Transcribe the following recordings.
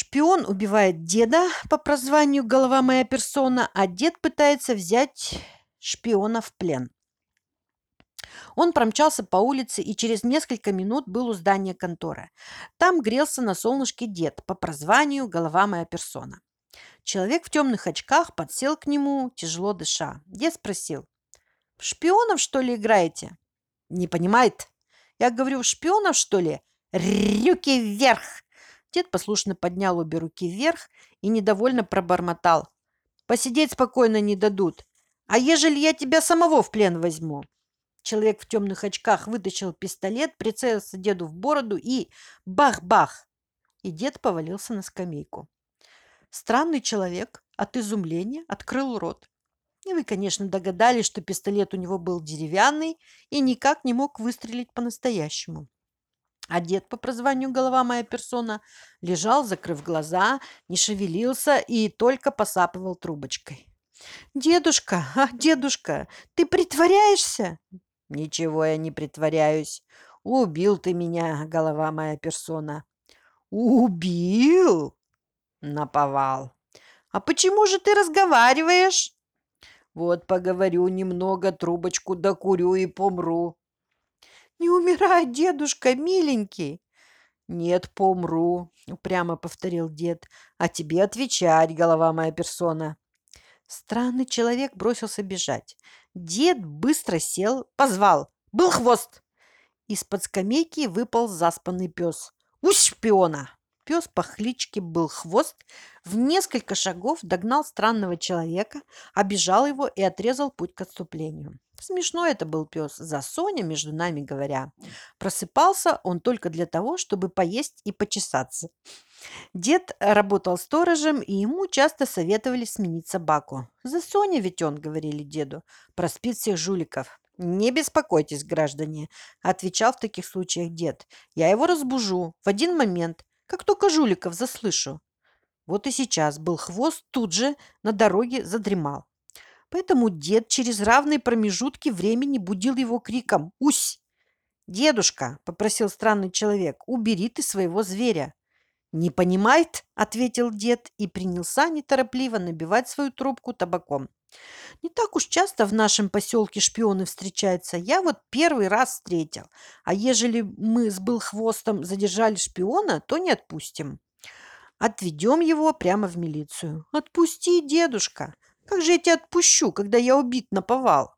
Шпион убивает деда по прозванию «Голова моя персона», а дед пытается взять шпиона в плен. Он промчался по улице и через несколько минут был у здания конторы. Там грелся на солнышке дед по прозванию «Голова моя персона». Человек в темных очках подсел к нему, тяжело дыша. Дед спросил, «В шпионов, что ли, играете?» «Не понимает?» «Я говорю, в шпионов, что ли?» «Рюки вверх!» Дед послушно поднял обе руки вверх и недовольно пробормотал. «Посидеть спокойно не дадут. А ежели я тебя самого в плен возьму?» Человек в темных очках вытащил пистолет, прицелился деду в бороду и бах-бах! И дед повалился на скамейку. Странный человек от изумления открыл рот. И вы, конечно, догадались, что пистолет у него был деревянный и никак не мог выстрелить по-настоящему. Дед по прозванию «Голова моя персона» лежал, закрыв глаза, не шевелился и только посапывал трубочкой. «Дедушка, а, дедушка, ты притворяешься?» «Ничего я не притворяюсь. Убил ты меня, голова моя персона». «Убил?» «Наповал». «А почему же ты разговариваешь?» «Вот поговорю немного, трубочку докурю и помру». «Не умирай, дедушка, миленький!» «Нет, помру», — упрямо повторил дед. «А тебе отвечать, голова моя персона». Странный человек бросился бежать. Дед быстро сел, позвал. «Был хвост!» Из-под скамейки выпал заспанный пес. «Усь шпиона!» Пес по кличке был хвост, в несколько шагов догнал странного человека, обижал его и отрезал путь к отступлению. Смешно это был пес, за Соня, между нами говоря. Просыпался он только для того, чтобы поесть и почесаться. Дед работал сторожем, и ему часто советовали сменить собаку. «За Соня ведь он», — говорили деду, — «проспит всех жуликов». «Не беспокойтесь, граждане», — отвечал в таких случаях дед. «Я его разбужу в один момент, как только жуликов заслышу». Вот и сейчас был хвост тут же на дороге задремал. Поэтому дед через равные промежутки времени будил его криком «Усь!» «Дедушка!» – попросил странный человек. «Убери ты своего зверя!» «Не понимает?» – ответил дед и принялся неторопливо набивать свою трубку табаком. «Не так уж часто в нашем поселке шпионы встречаются. Я вот первый раз встретил. А ежели мы с Былхвостом задержали шпиона, то не отпустим. Отведем его прямо в милицию. Отпусти, дедушка!» Как же я тебя отпущу, когда я убит на повал?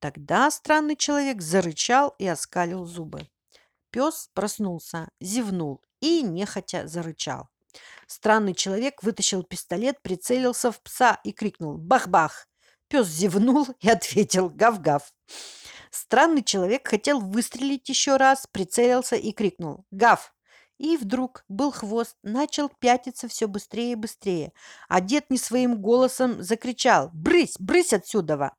Тогда странный человек зарычал и оскалил зубы. Пес проснулся, зевнул и нехотя зарычал. Странный человек вытащил пистолет, прицелился в пса и крикнул «Бах-бах!». Пес зевнул и ответил «Гав-гав!». Странный человек хотел выстрелить еще раз, прицелился и крикнул «Гав!». И вдруг был хвост начал пятиться все быстрее и быстрее, а дед не своим голосом закричал «Брысь, брысь отсюда!»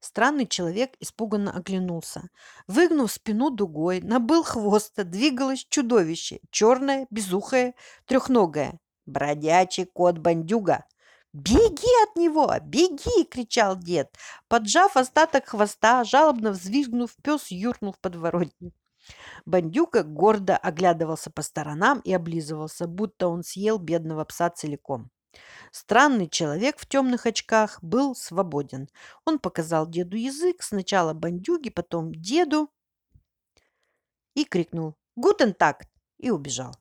Странный человек испуганно оглянулся. Выгнув спину дугой, набыл хвоста, двигалось чудовище, черное, безухое, трехногое. Бродячий кот-бандюга. «Беги от него! Беги!» – кричал дед. Поджав остаток хвоста, жалобно взвизгнув, пес юркнул в подворотню. Бандюка гордо оглядывался по сторонам и облизывался, будто он съел бедного пса целиком. Странный человек в темных очках был свободен. Он показал деду язык, сначала бандюге, потом деду и крикнул «Гутен такт!» и убежал.